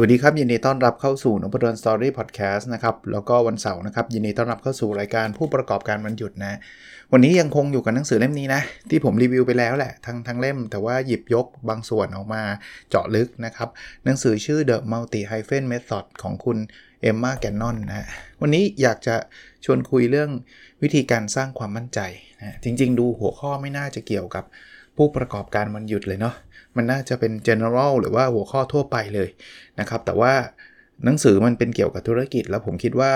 วัสดีครับ ยินดีต้อนรับเข้าสู่นพดลสตอรี่พอดแคสต์นะครับ แล้วก็วันเสาร์นะครับ ยินดีต้อนรับเข้าสู่รายการผู้ประกอบการวันหยุดนะ วันนี้ยังคงอยู่กับหนังสือเล่มนี้นะ ที่ผมรีวิวไปแล้วแหละทั้งทั้งเล่ม แต่ว่าหยิบยกบางส่วนออกมาเจาะลึกนะครับ หนังสือชื่อ The Multi Hyphen Method ของคุณเอมมาแกนนอนนะวันนี้อยากจะชวนคุยเรื่องวิธีการสร้างความมั่นใจนะจริง ๆ ดูหัวข้อไม่น่าจะเกี่ยวกับผู้ประกอบการมันหยุดเลยเนาะ มันน่าจะเป็น general หรือว่าหัวข้อทั่วไปเลยนะครับ แต่ว่าหนังสือมันเป็นเกี่ยวกับธุรกิจ แล้วผมคิดว่า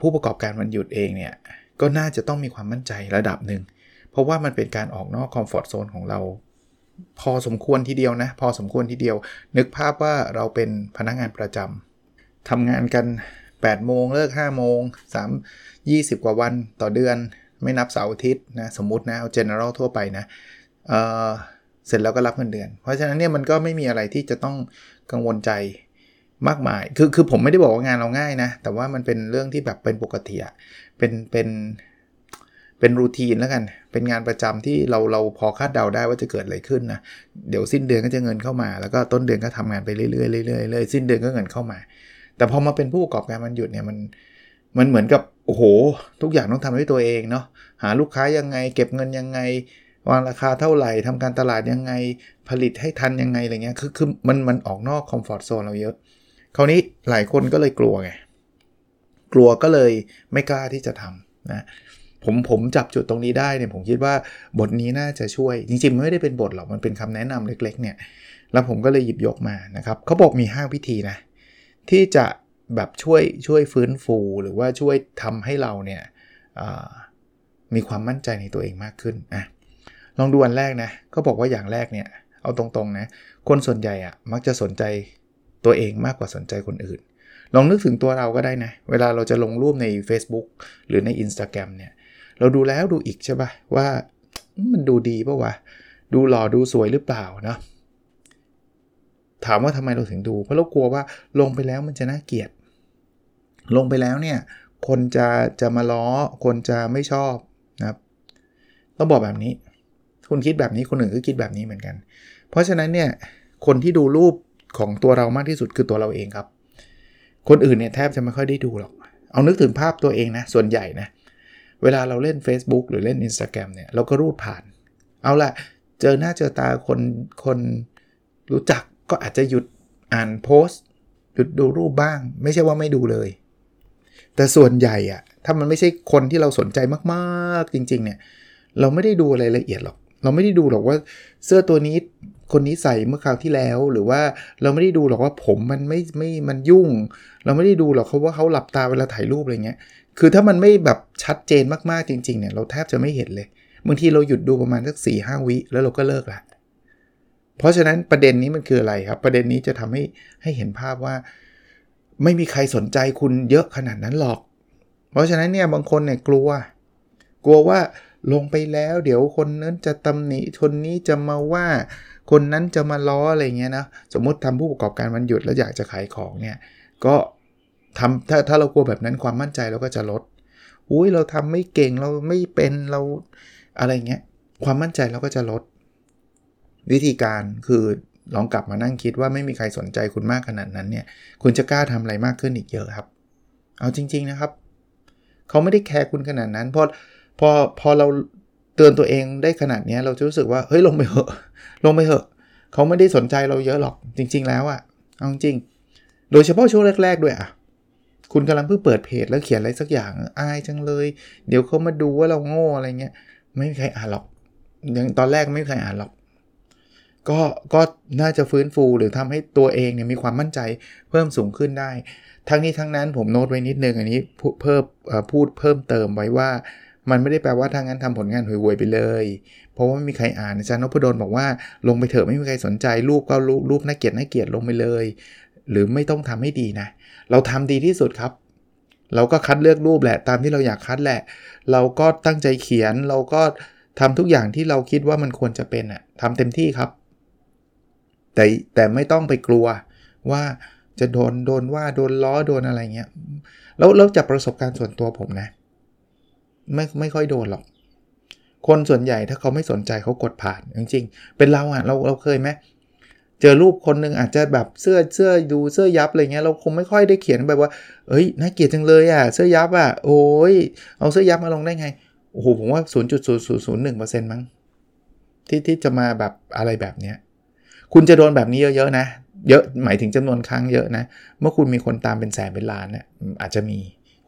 ผู้ประกอบการมันหยุดเองเนี่ยก็น่าจะต้องมีความมั่นใจระดับหนึ่ง เพราะว่ามันเป็นการออกนอกคอมฟอร์ทโซนของเรา พอสมควรทีเดียวนะ พอสมควรทีเดียว นึกภาพว่าเราเป็นพนักงานประจำทำงานกัน 8 โมงเลิก 5 โมง 3 20 กว่าวันต่อเดือน ไม่นับเสาร์อาทิตย์นะ สมมุตินะ เอา general ทั่วไปนะ เสร็จแล้วก็รับเงินเดือน เพราะฉะนั้นเนี่ยมันก็ไม่มีอะไรที่จะต้องกังวลใจมากมาย คือคือผมไม่ได้บอกว่างานเราง่ายนะ แต่ว่ามันเป็นเรื่องที่แบบเป็นปกติอะเป็นเป็นเป็นรูทีนแล้วกัน เป็นงานประจำที่เราเราพอคาดเดาได้ว่าจะเกิดอะไรขึ้นนะ เดี๋ยวสิ้นเดือนก็จะเงินเข้ามา แล้วก็ต้นเดือนก็ทำงานไปเรื่อยๆเรื่อยๆเรื่อยสิ้นเดือนก็เงินเข้ามา แต่พอมาเป็นผู้ประกอบการมันหยุดเนี่ยมันมันเหมือนกับโอ้โห ทุกอย่างต้องทำด้วยตัวเองเนาะ หาลูกค้ายังไง เก็บเงินยังไง วางราคาเท่าไหร่ทำการตลาดยังไงผลิตให้ทันยังไงอะไรเงี้ยคือคือมันมันออกนอกคอมฟอร์ทโซนเราเยอะ คราวนี้หลายคนก็เลยกลัวไงกลัวก็เลยไม่กล้าที่จะทำนะผมผมจับจุดตรงนี้ได้เนี่ยผมคิดว่าบทนี้น่าจะช่วย จริงๆ ไม่ได้เป็นบทหรอกมันเป็นคำแนะนำเล็ก ๆ เนี่ย แล้วผมก็เลยหยิบยกมานะครับเขาบอกมี 5 วิธีนะ ที่จะแบบช่วยช่วยฟื้นฟูหรือว่าช่วยทำให้เราเนี่ยมีความมั่นใจในตัวเองมากขึ้นอะ ลองดูอันแรกนะเขาบอกว่าอย่างแรกเนี่ย เอาตรงๆนะ คนส่วนใหญ่อะมักจะสนใจตัวเองมากกว่าสนใจคนอื่น ลองนึกถึงตัวเราก็ได้นะ เวลาเราจะลงรูปใน Facebook หรือใน Instagram เนี่ย เราดูแล้วดูอีกใช่ปะว่ามันดูดีปะวะ ดูหล่อดูสวยหรือเปล่านะ ถามว่าทำไมเราถึงดู เพราะเรากลัวว่าลงไปแล้วมันจะน่าเกลียด ลงไปแล้วเนี่ย คนจะจะมาล้อ คนจะไม่ชอบนะครับต้องบอกแบบนี้ คุณคิดแบบนี้คนอื่นก็คิดแบบนี้เหมือนกัน เพราะฉะนั้นเนี่ยคนที่ดูรูปของตัวเรามากที่สุดคือตัวเราเองครับ คนอื่นเนี่ยแทบจะไม่ค่อยได้ดูหรอก เอานึกถึงภาพตัวเองนะ ส่วนใหญ่นะ เวลาเราเล่น Facebook หรือเล่น Instagram เนี่ยเราก็รูดผ่าน เอาละเจอหน้าเจอตาคนคนรู้จักก็อาจจะหยุดอ่านโพสต์หยุดดูรูปบ้าง ไม่ใช่ว่าไม่ดูเลย แต่ส่วนใหญ่อะถ้ามันไม่ใช่คนที่เราสนใจมากๆจริง ๆ เนี่ย เราไม่ได้ดูอะไรละเอียดหรอก เราไม่ได้ดูหรอกว่าเสื้อตัวนี้คนนี้ใส่เมื่อคราวที่แล้ว หรือว่าเราไม่ได้ดูหรอกว่าผมมันไม่ไม่มันยุ่ง เราไม่ได้ดูหรอกเขาว่าเขาหลับตาเวลาถ่ายรูปอะไรเงี้ยคือถ้ามันไม่แบบชัดเจนมากๆจริงๆเนี่ยเราแทบจะไม่เห็นเลยบางทีเราหยุดดูประมาณสักสี่ห้าวิแล้วเราก็เลิกละเพราะฉะนั้นประเด็นนี้มันคืออะไรครับ ประเด็นนี้จะทำให้ให้เห็นภาพว่า ไม่มีใครสนใจคุณเยอะขนาดนั้นหรอก เพราะฉะนั้นเนี่ยบางคนเนี่ยกลัว กลัวว่า ลงไปแล้ว เดี๋ยวคนนั้นจะตำหนิคนนี้จะมาว่า คนนั้นจะมาล้ออะไรเงี้ยนะสมมติทำผู้ประกอบการวันหยุดแล้วอยากจะขายของเนี่ยก็ทำถ้าถ้าเรากลัวแบบนั้นความมั่นใจเราก็จะลดอุ้ยเราทำไม่เก่งเราไม่เป็นเราอะไรเงี้ยความมั่นใจเราก็จะลด วิธีการคือลองกลับมานั่งคิดว่าไม่มีใครสนใจคุณมากขนาดนั้นเนี่ย คุณจะกล้าทำอะไรมากขึ้นอีกเยอะครับ เอาจริง ๆนะครับ เขาไม่ได้แคร์คุณขนาดนั้น เพอ พอพอเราเตือนตัวเองได้ขนาดนี้เราจะรู้สึกว่าเฮ้ยลงไปเหอะ ลงไปเถอะ เขาไม่ได้สนใจเราเยอะหรอกจริง ๆ แล้วอะเอาจริง โดยเฉพาะช่วงแรก ๆ ด้วยอะคุณกำลังเพิ่งเปิดเพจแล้วเขียนอะไรสักอย่างอายจังเลย เดี๋ยวเขามาดูว่าเราโง่อะไรเงี้ยไม่มีใครอ่านหรอกอย่างตอนแรกไม่มีใครอ่านหรอก ก็ก็น่าจะฟื้นฟูหรือทำให้ตัวเองเนี่ยมีความมั่นใจเพิ่มสูงขึ้นได้ ทั้งนี้ทั้งนั้นผมโน้ตไว้นิดนึงอันนี้เพิ่มพูดเพิ่มเติมไว้ว่า มันไม่ได้แปลว่าทางนั้นทำผลงานห่วยๆไปเลย เพราะว่าไม่มีใครอ่านอาจารย์นพดลบอกว่าลงไปเถอะไม่มีใครสนใจรูปก็รูปรูปน่าเกลียดน่าเกลียดลงไปเลย หรือไม่ต้องทำให้ดีนะ เราทำดีที่สุดครับ เราก็คัดเลือกรูปแหละ ตามที่เราอยากคัดแหละ เราก็ตั้งใจเขียนเราก็ทำทุกอย่างที่เราคิดว่ามันควรจะเป็นอะทำเต็มที่ครับ แต่แต่ไม่ต้องไปกลัวว่าจะโดนโดนว่าโดนล้อโดนอะไรเงี้ยแล้วแล้วจากประสบการณ์ส่วนตัวผมนะ ไม่ไม่ค่อยโดนหรอก คนส่วนใหญ่ถ้าเขาไม่สนใจเขากดผ่านจริงๆ เป็นเราอะเราเราเคยไหมเจอรูปคนหนึ่งอาจจะแบบเสื้อเสื้อดูเสื้อยับอะไรเงี้ยเราคงไม่ค่อยได้เขียนแบบว่าเอ้ยน่าเกลียดจังเลยอะเสื้อยับอะโอ้ยเอาเสื้อยับมาลงได้ไงโอ้โหผมว่า 0.0001%มั้งที่ที่จะมาแบบอะไรแบบเนี้ยคุณจะโดนแบบนี้เยอะๆนะ เยอะหมายถึงจำนวนครั้งเยอะนะ เมื่อคุณมีคนตามเป็นแสนเป็นล้านเนี่ยอาจจะมี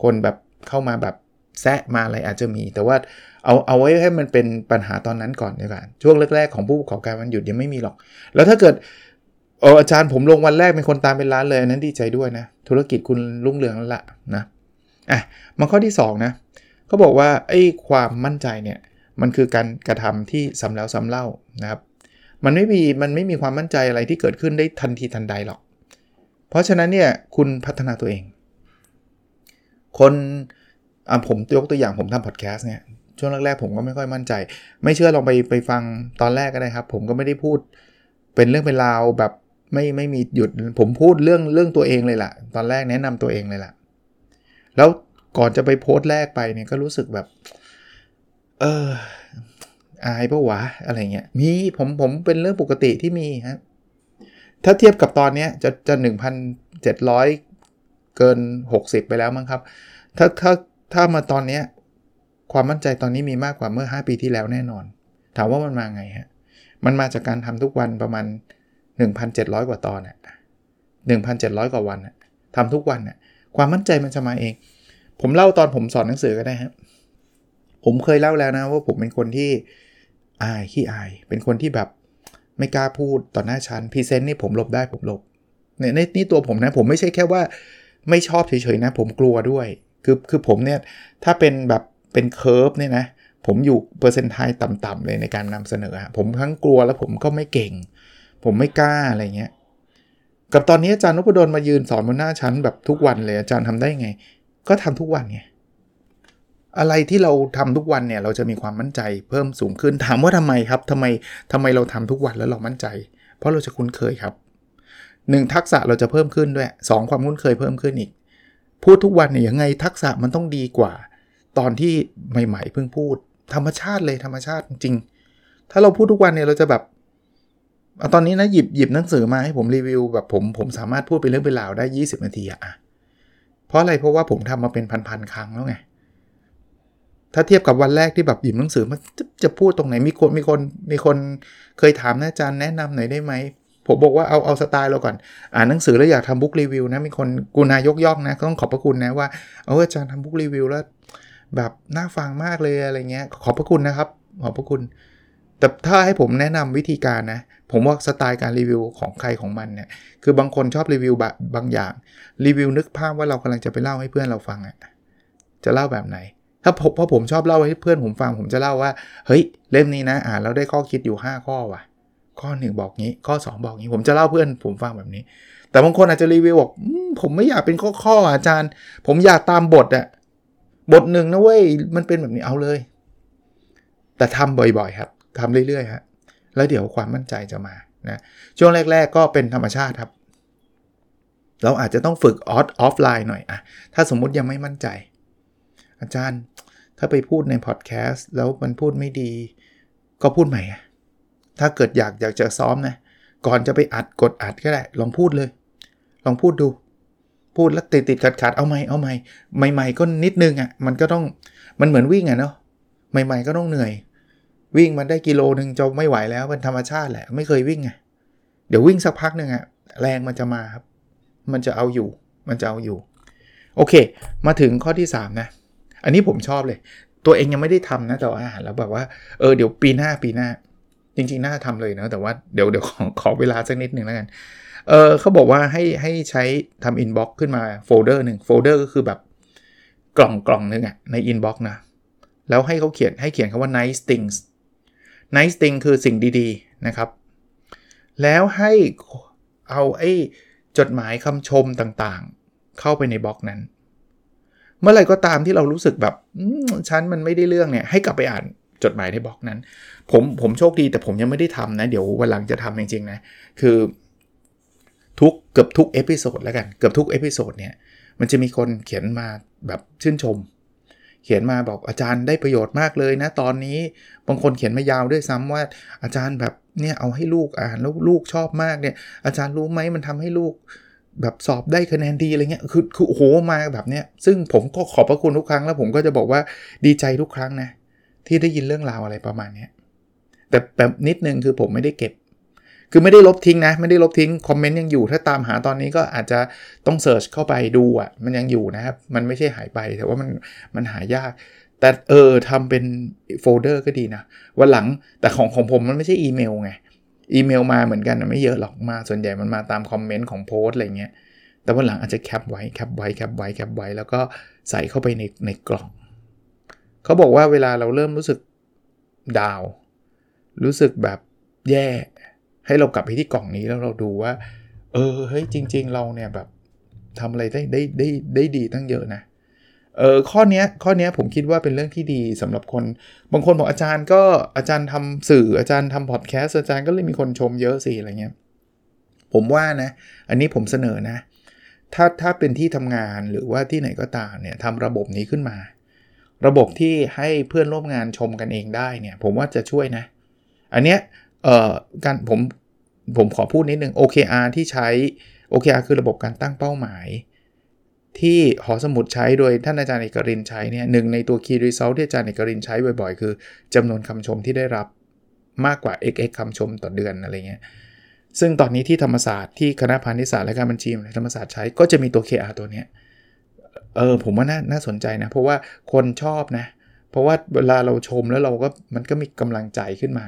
คนแบบเข้ามาแบบ แซะมาอะไรอาจจะมี แต่ว่าเอาเอาไว้ให้มันเป็นปัญหาตอนนั้นก่อนดีกว่าช่วงแรกๆของผู้ประกอบการมันหยุดยังไม่มีหรอก แล้วถ้าเกิดเอออาจารย์ผมลงวันแรกเป็นคนตามเป็นล้านเลยนั้นดีใจด้วยนะ ธุรกิจคุณรุ่งเรืองแล้วละนะอะมาข้อที่ 2 นะเขาบอกว่าไอ้ความมั่นใจเนี่ยมันคือการกระทำที่ซ้ำแล้วซ้าเล่านะครับมันไม่มีมันไม่มีความมั่นใจอะไรที่เกิดขึ้นได้ทันทีทันใดหรอก เพราะฉะนั้นเนี่ยคุณพัฒนาตัวเอง คน ผมยกตัวอย่างผมทำพอดแคสต์เนี่ยช่วงแรกๆผมก็ไม่ค่อยมั่นใจ ไม่เชื่อลองไปไปฟังตอนแรกก็ได้ครับ ผมก็ไม่ได้พูด เป็นเรื่องเป็นราวแบบไม่ไม่มีหยุด ผมพูดเรื่องเรื่องตัวเองเลยล่ะ ตอนแรกแนะนำตัวเองเลยล่ะ แล้วก่อนจะไปโพสต์แรกไปเนี่ยก็รู้สึกแบบ เอออายปะวะอะไรเงี้ยมีผมผมเป็นเรื่องปกติที่มีฮะถ้าเทียบกับตอนเนี้ยจะจะ1,700เกิน 60 ไปแล้วมั้งครับ ถ้าถ้า ถ้ามาตอนนี้ความมั่นใจตอนนี้มีมากกว่าเมื่อ 5 ปีที่แล้วแน่นอน ถามว่ามันมาไงฮะ มันมาจากการทำทุกวันประมาณ 1,700 กว่าตอนน่ะ1,700 กว่าวันน่ะทำทุกวันน่ะความมั่นใจมันจะมาเอง ผมเล่าตอนผมสอนหนังสือก็ได้ครับผมเคยเล่าแล้วนะว่าผมเป็นคนที่อายขี้อาย เป็นคนที่แบบไม่กล้าพูดต่อหน้าชั้นพรีเซนต์นี่ผมหลบได้ผมหลบเนี่ยนี่ตัวผมนะ ผมไม่ใช่แค่ว่าไม่ชอบเฉยๆนะ ผมกลัวด้วย คือคือผมเนี่ย ถ้าเป็นแบบเป็น curve เนี่ยนะ ผมอยู่เปอร์เซนต์ไทยต่ำๆเลยในการนำเสนอ ผมทั้งกลัวแล้วผมก็ไม่เก่ง ผมไม่กล้าอะไรเงี้ย กับตอนนี้อาจารย์นพดลมายืนสอนบนหน้าชั้นแบบทุกวันเลยอาจารย์ทำได้ไง ก็ทำทุกวันไงอะไรที่เราทำทุกวันเนี่ยเราจะมีความมั่นใจเพิ่มสูงขึ้นถามว่าทำไมครับทำไมทำไมเราทำทุกวันแล้วเรามั่นใจ เพราะเราจะคุ้นเคยครับ 1 ทักษะเราจะเพิ่มขึ้นด้วย 2 ความคุ้นเคยเพิ่มขึ้นอีก พูดทุกวันเนี่ยยังไงทักษะมันต้องดีกว่า ตอนที่ใหม่ๆเพิ่งพูด ธรรมชาติเลยธรรมชาติจริง ถ้าเราพูดทุกวันเนี่ยเราจะแบบตอนนี้นะหยิบหยิบหนังสือมาให้ผมรีวิวแบบผมผมสามารถพูดเป็นเรื่องเป็นราวได้ 20 นาทีอะเพราะอะไรเพราะว่าผมทำมาเป็นพันๆครั้งแล้วไงถ้าเทียบกับวันแรกที่แบบหยิบหนังสือมันจะจะพูดตรงไหนมีคนมีคนมีคนเคยถามนะอาจารย์แนะนำหน่อยได้ไหม ผมบอกว่าเอาเอาสไตล์เราก่อน อ่านหนังสือแล้วอยากทำบุ๊กรีวิวนะ มีคนกูนายกย่องนะ ต้องขอบพระคุณนะว่า เอออาจารย์ทำบุ๊กรีวิวแล้ว แบบน่าฟังมากเลยอะไรเงี้ย ขอบพระคุณนะครับ ขอบพระคุณ แต่ถ้าให้ผมแนะนำวิธีการนะ ผมว่าสไตล์การรีวิวของใครของมันเนี่ย คือบางคนชอบรีวิวบบบางอย่าง รีวิวนึกภาพว่าเรากำลังจะไปเล่าให้เพื่อนเราฟังอะจะเล่าแบบไหนถ้าผมเพราะผมชอบเล่าให้เพื่อนผมฟังผมจะเล่าว่า เฮ้ย เล่มนี้นะ อ่านแล้วได้ข้อคิดอยู่ 5 ข้อว่ะ ข้อ1บอกงี้ ข้อ 2 บอกงี้ ผมจะเล่าเพื่อนผมฟังแบบนี้ แต่บางคนอาจจะรีวิวบอกผมไม่อยากเป็นข้อข้ออาจารย์ ผมอยากตามบทอะบทหนึ่งนะเว้ยมันเป็นแบบนี้เอาเลย แต่ทำบ่อยๆ ครับทำเรื่อยๆฮะแล้วเดี๋ยวความมั่นใจจะมานะช่วงแรก ๆ ก็เป็นธรรมชาติครับ เราอาจจะต้องฝึกออฟออฟไลน์หน่อยอะถ้าสมมุติยังไม่มั่นใจ อาจารย์ถ้าไปพูดในพอดแคสต์แล้วมันพูดไม่ดี ก็พูดใหม่ ถ้าเกิดอยากอยากจะซ้อมนะก่อนจะไปอัดกดอัดก็ได้ลองพูดเลย ลองพูดดู พูดแล้วติดติดขัดขัดเอาไหมเอาไหมใหม่ ๆ ก็นิดนึงอะ่ะมันก็ต้องมันเหมือนวิ่งอะ่ะเนาะใหม่ ๆ ก็ต้องเหนื่อย วิ่งมันได้กิโลหนึ่งจะไม่ไหวแล้วเป็นธรรมชาติแหละ ไม่เคยวิ่งไงเดี๋ยววิ่งสักพักหนึ่งอะแรงมันจะมาครับ มันจะเอาอยู่ มันจะเอาอยู่ โอเค มาถึงข้อที่ 3 นะ อันนี้ผมชอบเลย ตัวเองยังไม่ได้ทำนะแต่ว่าแล้วแบบว่า เออ เดี๋ยวปีหน้าปีหน้า จริงๆ น่าทำเลยนะ แต่ว่าเดี๋ยวเดี๋ยวขอขอเวลาสักนิดหนึ่งแล้วกัน เออเขาบอกว่าให้ให้ใช้ทำ inbox ขึ้นมาโฟลเดอร์หนึ่งโฟลเดอร์ก็คือแบบกล่องกล่องนึงอะใน inbox นะ แล้วให้เขาเขียนให้เขียนคำว่า nice things nice thing คือสิ่งดีๆนะครับ แล้วให้เอาไอ้จดหมายคำชมต่างๆ เข้าไปในบล็อกนั้น เมื่อไรก็ตามที่เรารู้สึกแบบฉันมันไม่ได้เรื่องเนี่ยให้กลับไปอ่าน จดหมายในบล็อกนั้น ผมผมโชคดีแต่ผมยังไม่ได้ทำนะ เดี๋ยววันหลังจะทำจริงๆนะ คือทุกเกือบทุก episode แล้วกันเกือบทุก episode เนี่ยมันจะมีคนเขียนมาแบบชื่นชม เขียนมาบอกอาจารย์ได้ประโยชน์มากเลยนะตอนนี้บางคนเขียนมายาวด้วยซ้ำว่าอาจารย์แบบเนี่ยเอาให้ลูกอ่านแล้วลูกชอบมากเนี่ยอาจารย์รู้ไหมมันทำให้ลูกแบบสอบได้คะแนนดีอะไรเงี้ยคือคือโอ้โหมาแบบเนี้ยซึ่งผมก็ขอบพระคุณทุกครั้งแล้วผมก็จะบอกว่าดีใจทุกครั้งนะ ที่ได้ยินเรื่องราวอะไรประมาณนี้แต่แบบนิดนึงคือผมไม่ได้เก็บ คือไม่ได้ลบทิ้งนะ ไม่ได้ลบทิ้งคอมเมนต์ยังอยู่ ถ้าตามหาตอนนี้ก็อาจจะต้อง search เข้าไปดูอะมันยังอยู่นะครับ มันไม่ใช่หายไปแต่ว่ามันมันหายาก แต่เออทำเป็นโฟลเดอร์ก็ดีนะวันหลังแต่ของของผมมันไม่ใช่อีเมลไงอีเมลมาเหมือนกันไม่เยอะหรอกมาส่วนใหญ่มันมาตามคอมเมนต์ของโพสอะไรเงี้ยแต่วันหลังอาจจะแคปไว้แคปไว้แคปไว้แคปไว้แล้วก็ใส่เข้าไปในในกล่อง เขาบอกว่าเวลาเราเริ่มรู้สึกดาว รู้สึกแบบแย่ ให้เรากลับไปที่กล่องนี้แล้วเราดูว่า เออเฮ้ยจริง ๆ เราเนี่ยแบบทำอะไรได้ได้ได้ได้ดีตั้งเยอะนะเออข้อนี้ข้อนี้ผมคิดว่าเป็นเรื่องที่ดีสำหรับคน บางคนบอกอาจารย์ก็อาจารย์ทำสื่ออาจารย์ทำพอดแคสต์อาจารย์ก็เลยมีคนชมเยอะสิอะไรเงี้ยผมว่านะอันนี้ผมเสนอนะ ถ้าถ้าเป็นที่ทำงานหรือว่าที่ไหนก็ตามเนี่ยทำระบบนี้ขึ้นมา ระบบที่ให้เพื่อนร่วมงานชมกันเองได้เนี่ย ผมว่าจะช่วยนะ อันเนี้ยเอ่อการผมผมขอพูดนิดนึง OKR ที่ใช้ OKR คือระบบการตั้งเป้าหมาย ที่หอสมุดใช้โดยท่านอาจารย์เอกรินใช้เนี่ยหนึ่งในตัว Key Result ที่อาจารย์เอกรินใช้บ่อยๆ คือจำนวนคำชมที่ได้รับมากกว่า xx คำชมต่อเดือนอะไรเงี้ยซึ่งตอนนี้ที่ธรรมศาสตร์ที่คณะพาณิชยศาสตร์และการบัญชีธรรมศาสตร์ใช้ก็จะมีตัว KR ตัวเนี้ย เออผมว่าน่าน่าสนใจนะ เพราะว่าคนชอบนะ เพราะว่าเวลาเราชมแล้วเราก็มันก็มีกำลังใจขึ้นมา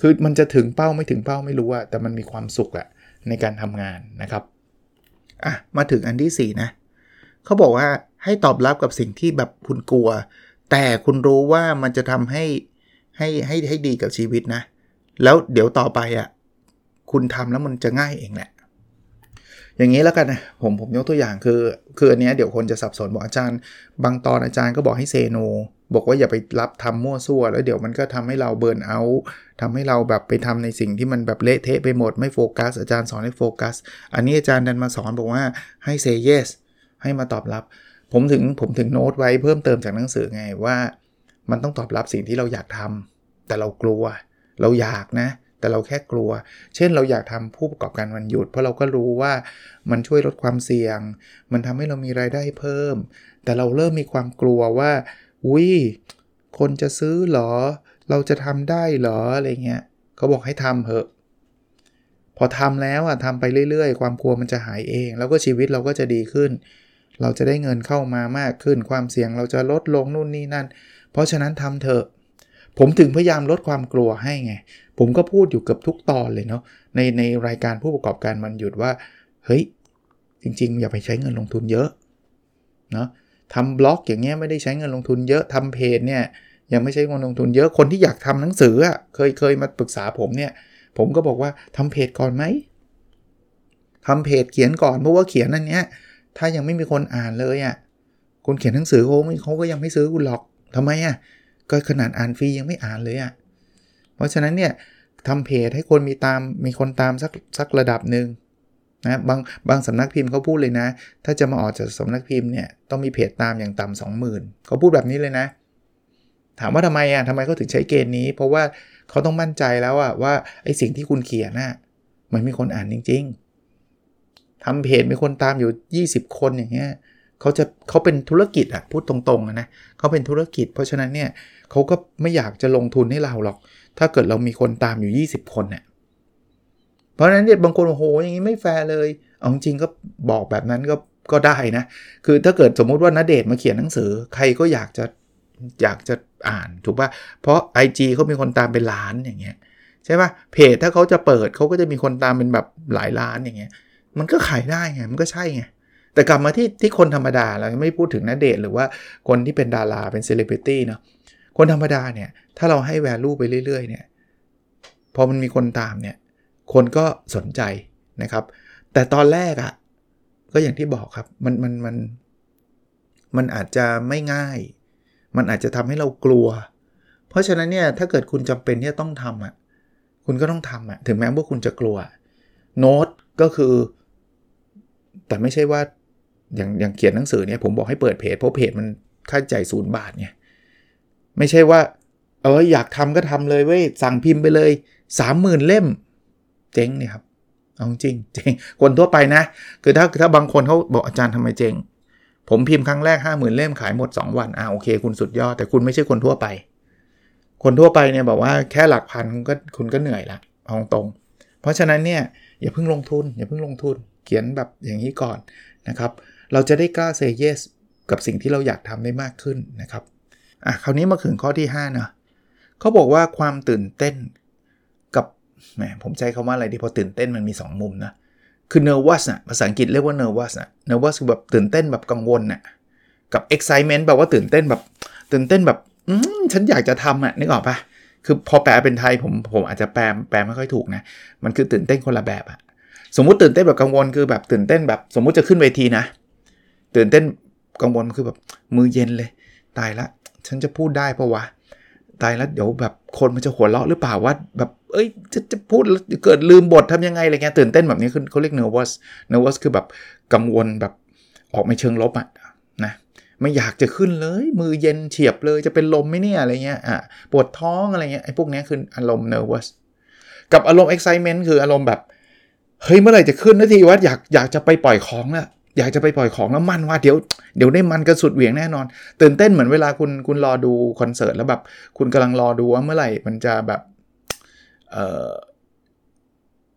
คือมันจะถึงเป้าไม่ถึงเป้าไม่รู้อะแต่มันมีความสุขอะในการทำงานนะครับอะมาถึงอันที่ 4 นะเขาบอกว่าให้ตอบรับกับสิ่งที่แบบคุณกลัว แต่คุณรู้ว่ามันจะทำให้ให้ให้ให้ดีกับชีวิตนะ แล้วเดี๋ยวต่อไปอะ่ะคุณทำแล้วมันจะง่ายเองแหละ อย่างนี้แล้วกันนะผมผมยกตัวอย่างคือคืออันเนี้ยเดี๋ยวคนจะสับสนบอกอาจารย์ บางตอนอาจารย์ก็บอกให้ say no บอกว่าอย่าไปรับทำมั่วซั่ว แล้วเดี๋ยวมันก็ทำให้เรา burnout ทำให้เราแบบไปทำในสิ่งที่มันแบบเละเทะไปหมดไม่โฟกัสอาจารย์สอนให้โฟกัส อันนี้อาจารย์ดันมาสอนบอกว่าให้ say yes ให้มาตอบรับ ผมถึงผมถึงโน้ตไว้เพิ่มเติมจากหนังสือไงว่า มันต้องตอบรับสิ่งที่เราอยากทำแต่เรากลัว เราอยากนะ แต่เราแค่กลัว เช่นเราอยากทำผู้ประกอบการวันหยุด เพราะเราก็รู้ว่ามันช่วยลดความเสี่ยง มันทำให้เรามีรายได้เพิ่ม แต่เราเริ่มมีความกลัวว่าอุ้ยคนจะซื้อหรอ เราจะทำได้หรออะไรเงี้ยเขาบอกให้ทำเถอะพอทำแล้วอะทำไปเรื่อยๆ ความกลัวมันจะหายเอง แล้วก็ชีวิตเราก็จะดีขึ้น เราจะได้เงินเข้ามามากขึ้น ความเสี่ยงเราจะลดลงนู่นนี่นั่น เพราะฉะนั้นทำเถอะ ผมถึงพยายามลดความกลัวให้ไง ผมก็พูดอยู่เกือบทุกตอนเลยเนาะในในรายการผู้ประกอบการมันหยุดว่า เฮ้ย จริง ๆ อย่าไปใช้เงินลงทุนเยอะเนาะทำบล็อกอย่างเงี้ยไม่ได้ใช้เงินลงทุนเยอะทำเพจเนี่ยยังไม่ใช้เงินลงทุนเยอะคนที่อยากทำหนังสืออะเคยเคยมาปรึกษาผมเนี่ย ผมก็บอกว่าทำเพจก่อนไหมทำเพจเขียนก่อนเพราะว่าเขียนอันเนี้ยถ้ายังไม่มีคนอ่านเลยอะคนเขียนหนังสือเขาเขาก็ยังไม่ซื้อคุณหรอกทำไมอะ ก็ขนาดอ่านฟรียังไม่อ่านเลยอะ เพราะฉะนั้นเนี่ยทำเพจให้คนมีตามมีคนตามสักสักระดับหนึ่งนะบางบางสำนักพิมพ์เขาพูดเลยนะ ถ้าจะมาออกจากสำนักพิมพ์เนี่ยต้องมีเพจตามอย่างต่ำสองหมื่นเขาพูดแบบนี้เลยนะ ถามว่าทำไมอะทำไมเขาถึงใช้เกณฑ์นี้ เพราะว่าเขาต้องมั่นใจแล้วอะว่าไอสิ่งที่คุณเขียนน่ะมันมีคนอ่านจริง ๆทำเพจมีคนตามอยู่ 20 คนอย่างเงี้ยเขาจะเขาเป็นธุรกิจอะพูดตรงๆนะเขาเป็นธุรกิจ เพราะฉะนั้นเนี่ย เขาก็ไม่อยากจะลงทุนให้เราหรอก ถ้าเกิดเรามีคนตามอยู่ 20 คนเนี่ยเพราะฉะนั้นเนี่ยบางคนโอ้โหอย่างนี้ไม่แฟร์เลยเอาจริงก็บอกแบบนั้นก็ก็ได้นะ คือถ้าเกิดสมมุติว่าณเดชมาเขียนหนังสือ ใครก็อยากจะอยากจะอ่านถูกป่ะ เพราะ IG เขามีคนตามเป็นล้านอย่างเงี้ยใช่ป่ะเพจถ้าเขาจะเปิดเขาก็จะมีคนตามเป็นแบบหลายล้านอย่างเงี้ยมันก็ขายได้ไงมันก็ใช่ไงแต่กลับมาที่ที่คนธรรมดาเราไม่พูดถึงณเดชหรือว่าคนที่เป็นดาราเป็นเซเลบริตี้เนาะ คนธรรมดาเนี่ยถ้าเราให้ value ไปเรื่อยๆเนี่ยพอมันมีคนตามเนี่ยคนก็สนใจนะครับ แต่ตอนแรกอะ่ะก็อย่างที่บอกครับมันมันมันมันอาจจะไม่ง่าย มันอาจจะทำให้เรากลัว เพราะฉะนั้นเนี่ยถ้าเกิดคุณจำเป็นที่ต้องทำอะคุณก็ต้องทำอะถึงแม้ว่าคุณจะกลัวโน้ตก็คือ แต่ไม่ใช่ว่าอย่างอย่างเขียนหนังสือเนี่ยผมบอกให้เปิดเพจเพราะเพจมันค่าใช้จ่ายศูนย์บาทไง ไม่ใช่ว่า เอออยากทำก็ทำเลยเว้ยสั่งพิมพ์ไปเลย 30,000 เล่ม เจ๊งเนี่ยครับเอาจริงเจ๊งคนทั่วไปนะ คือถ้าถ้าบางคนเขาบอกอาจารย์ทำไมเจ๊งผมพิมพ์ครั้งแรก 50,000 เล่มขายหมด 2 วันอ่าโอเค คุณสุดยอดแต่คุณไม่ใช่คนทั่วไป คนทั่วไปเนี่ยบอกว่าแค่หลักพันคุณก็คุณก็เหนื่อยละเอาตรง เพราะฉะนั้นเนี่ยอย่าเพิ่งลงทุน อย่าเพิ่งลงทุนเขียนแบบอย่างนี้ก่อนนะครับ เราจะได้กล้าเซเยสกับสิ่งที่เราอยากทำได้มากขึ้นนะครับ อะคราวนี้มาถึงข้อที่5นะเขาบอกว่าความตื่นเต้นกับแหมผมใช้คาว่าอะไรดีพอตื่นเต้นมันมี 2 มุมนะคือ nervous นะภาษาอังกฤษเรียกว่า nervous นะ nervous คือแบบตื่นเต้นแบบกังวลนะ่ะกับ excitement แบบว่าตื่นเต้นแบบ ตื่นเต้นแบบอืมฉันอยากจะทำอะนึกออกปะคือพอแปลเป็นไทยผมผมอาจจะแปลแปลไม่ค่อยถูกนะมันคือตื่นเต้นคนละแบบอะสมมุติตื่นเต้นแบบกังวลคือแบบตื่นเต้นแบบ สมมุติจะขึ้นเวทีนะ ตื่นเต้นกังวลคือแบบมือเย็นเลย ตายละ ฉันจะพูดได้ปะวะตายแล้วเดี๋ยวแบบคนมันจะหัวเราะหรือเปล่าว่าแบบเอ้ยจะจะพูดเกิดลืมบททำยังไงอะไรเงี้ยตื่นเต้นแบบนี้คือเขาเรียก nervous nervous คือแบบกังวลแบบออกมาเชิงลบอะนะไม่อยากจะขึ้นเลย มือเย็นเฉียบเลยจะเป็นลมไหมเนี่ยอะไรเงี้ยอะปวดท้องอะไรเงี้ยไอ้พวกนี้คืออารมณ์ nervous กับอารมณ์ excitement คืออารมณ์แบบเฮ้ยเมื่อไหร่จะขึ้นนาทีว่าอยากอยากจะไปปล่อยของแล้ว อยากจะไปปล่อยของแล้วมันว่าเดี๋ยวเดี๋ยวได้มันกันสุดเหวี่ยงแน่นอน ตื่นเต้นเหมือนเวลาคุณคุณรอดูคอนเสิร์ตแล้วแบบคุณกำลังรอดูว่าเมื่อไหร่มันจะแบบเออ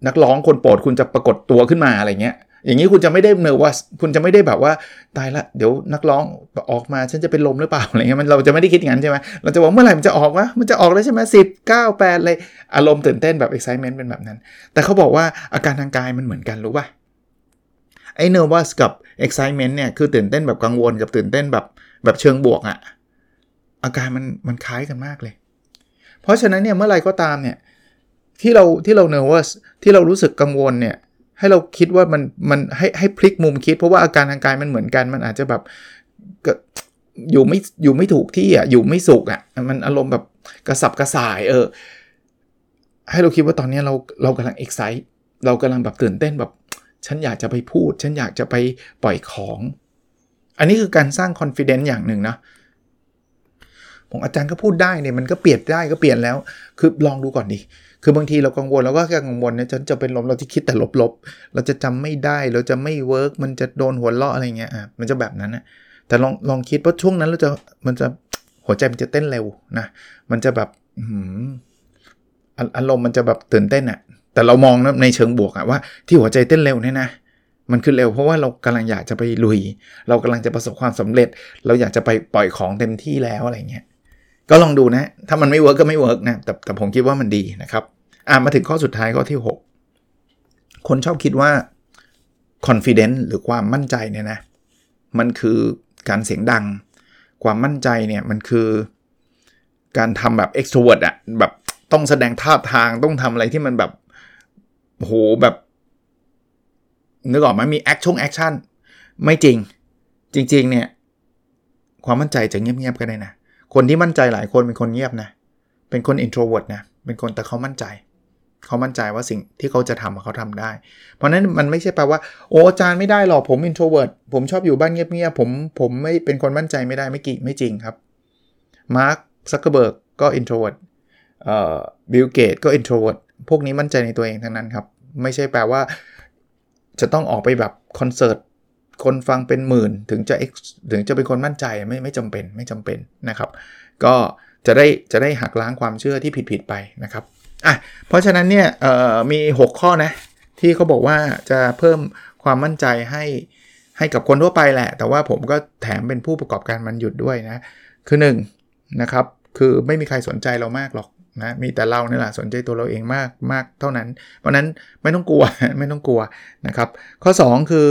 นักร้องคนโปรดคุณจะปรากฏตัวขึ้นมาอะไรเงี้ย อย่างนี้คุณจะไม่ได้เนอว่าคุณจะไม่ได้แบบว่าตายละเดี๋ยวนักร้องออกมาฉันจะเป็นลมหรือเปล่าอะไรเงี้ยมันเราจะไม่ได้คิดอย่างนั้นใช่ไหมเราจะบอกเมื่อไหร่มันจะออกวะมันจะออกแล้วใช่ไหมสิบเก้าแปดเลยอารมณ์ตื่นเต้นแบบ excitement เป็นแบบนั้น แต่เขาบอกว่าอาการทางกายมันเหมือนกันรู้ป่ะ ไอ้ nervous กับ excitement เนี่ยคือตื่นเต้นแบบกังวลกับตื่นเต้นแบบแบบเชิงบวกอะอาการมันมันคล้ายกันมากเลย เพราะฉะนั้นเนี่ยเมื่อไรก็ตามเนี่ยที่เราที่เรา nervous ที่เรารู้สึกกังวลเนี่ยให้เราคิดว่ามันมันให้ให้พลิกมุมคิด เพราะว่าอาการทางกายมันเหมือนกันมันอาจจะแบบอยู่ไม่อยู่ไม่ถูกที่อะอยู่ไม่สุขอะมันอารมณ์แบบกระสับกระส่ายเออให้เราคิดว่าตอนนี้เราเรากำลัง excite เรากำลังแบบตื่นเต้นแบบ ฉันอยากจะไปพูด ฉันอยากจะไปปล่อยของ อันนี้คือการสร้าง confidence อย่างหนึ่งนะผมอาจารย์ก็พูดได้เนี่ยมันก็เปลี่ยนได้ก็เปลี่ยนแล้ว คือลองดูก่อนดิคือบางทีเรากังวลเราก็แค่กังวลเนี่ยฉันจะเป็นลมเราที่คิดแต่ลบๆ เราจะจำไม่ได้เราจะไม่ work มันจะโดนหัวเราะอะไรเงี้ยอะมันจะแบบนั้นนะแต่ลองลองคิดว่าช่วงนั้นเราจะมันจะหัวใจมันจะเต้นเร็วนะมันจะแบบอารมณ์มันจะแบบตื่นเต้นอะ แต่เรามองในเชิงบวกอะว่าที่หัวใจเต้นเร็วเนี่ยนะ มันคือเร็วเพราะว่าเรากำลังอยากจะไปลุย เรากำลังจะประสบความสำเร็จ เราอยากจะไปปล่อยของเต็มที่แล้วอะไรเงี้ยก็ลองดูนะ ถ้ามันไม่ work ก็ไม่ work นะแต่แต่ผมคิดว่ามันดีนะครับอ่ามาถึงข้อสุดท้ายข้อที่ 6 คนชอบคิดว่า confidence หรือความมั่นใจเนี่ยนะมันคือการเสียงดัง ความมั่นใจเนี่ยมันคือการทำแบบ extrovert อะแบบต้องแสดงท่าทางต้องทำอะไรที่มันแบบ โหแบบนึกออกไหมมี action action ไม่จริง จริง ๆ เนี่ย ความมั่นใจจะเงียบๆกันได้นะ คนที่มั่นใจหลายคนเป็นคนเงียบนะ เป็นคน introvert นะ เป็นคนแต่เขามั่นใจ เขามั่นใจว่าสิ่งที่เขาจะทำเขาทำได้ เพราะนั้นมันไม่ใช่แปลว่า โอ้อาจารย์ไม่ได้หรอกผม introvert ผมชอบอยู่บ้านเงียบๆผมผมไม่เป็นคนมั่นใจไม่ได้ไม่กี่ไม่จริงครับมาร์คซักเกอร์เบิร์กก็ introvert เอ่อบิลเกตก็ introvert พวกนี้มั่นใจในตัวเองทั้งนั้นครับ ไม่ใช่แปลว่าจะต้องออกไปแบบคอนเสิร์ตคนฟังเป็นหมื่นถึงจะถึงจะเป็นคนมั่นใจไม่ไม่จำเป็นไม่จำเป็นนะครับ ก็จะได้จะได้หักล้างความเชื่อที่ผิดผิดไปนะครับอะเพราะฉะนั้นเนี่ยมี 6 ข้อนะที่เขาบอกว่าจะเพิ่มความมั่นใจให้ให้กับคนทั่วไปแหละ แต่ว่าผมก็แถมเป็นผู้ประกอบการมันหยุดด้วยนะ คือ1นะครับคือไม่มีใครสนใจเรามากหรอก นะมีแต่เราเนี่ยแหละสนใจตัวเราเองมากมากเท่านั้น เพราะนั้นไม่ต้องกลัวไม่ต้องกลัวนะครับ ข้อ 2 คือ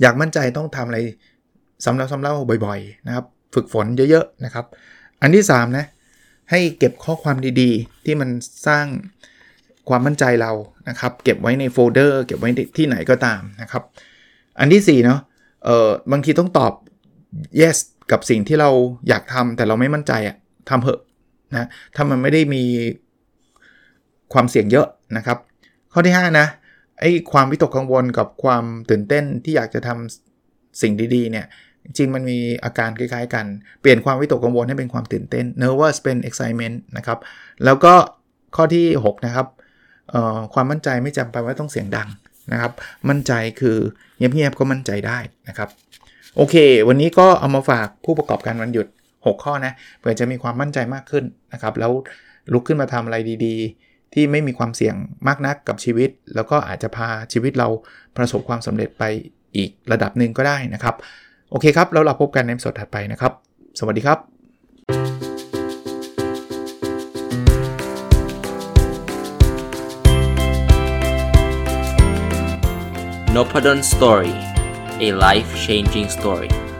อยากมั่นใจต้องทำอะไรซ้ำแล้วซ้ำเล่าบ่อยๆนะครับ ฝึกฝนเยอะๆนะครับ อันที่3นะให้เก็บข้อความดีๆ ที่มันสร้างความมั่นใจเรานะครับ เก็บไว้ในโฟลเดอร์ เก็บไว้ที่ไหนก็ตามนะครับ อันที่4เนาะเออบางทีต้องตอบ yes กับสิ่งที่เราอยากทำแต่เราไม่มั่นใจอะทำเถอะ นะถ้ามันไม่ได้มีความเสี่ยงเยอะนะครับ ข้อที่ 5 นะไอ้ความวิตกกังวลกับความตื่นเต้นที่อยากจะทำสิ่งดีๆเนี่ยจริงมันมีอาการคล้ายๆ กัน เปลี่ยนความวิตกกังวลให้เป็นความตื่นเต้น nervous เป็น excitement นะครับ แล้วก็ข้อที่ 6 นะครับความมั่นใจไม่จำเป็นว่าต้องเสียงดังนะครับ มั่นใจคือเงียบๆก็มั่นใจได้นะครับ โอเค วันนี้ก็เอามาฝากผู้ประกอบการวันหยุด 6 ข้อนะเพื่อจะมีความมั่นใจมากขึ้นนะครับแล้วลุกขึ้นมาทำอะไรดีๆ ที่ไม่มีความเสี่ยงมากนักกับชีวิต แล้วก็อาจจะพาชีวิตเราประสบความสำเร็จไปอีกระดับหนึ่งก็ได้นะครับ โอเคครับ แล้วเราพบกันในสดถัดไปนะครับ สวัสดีครับ n o p a d o n Story a life changing story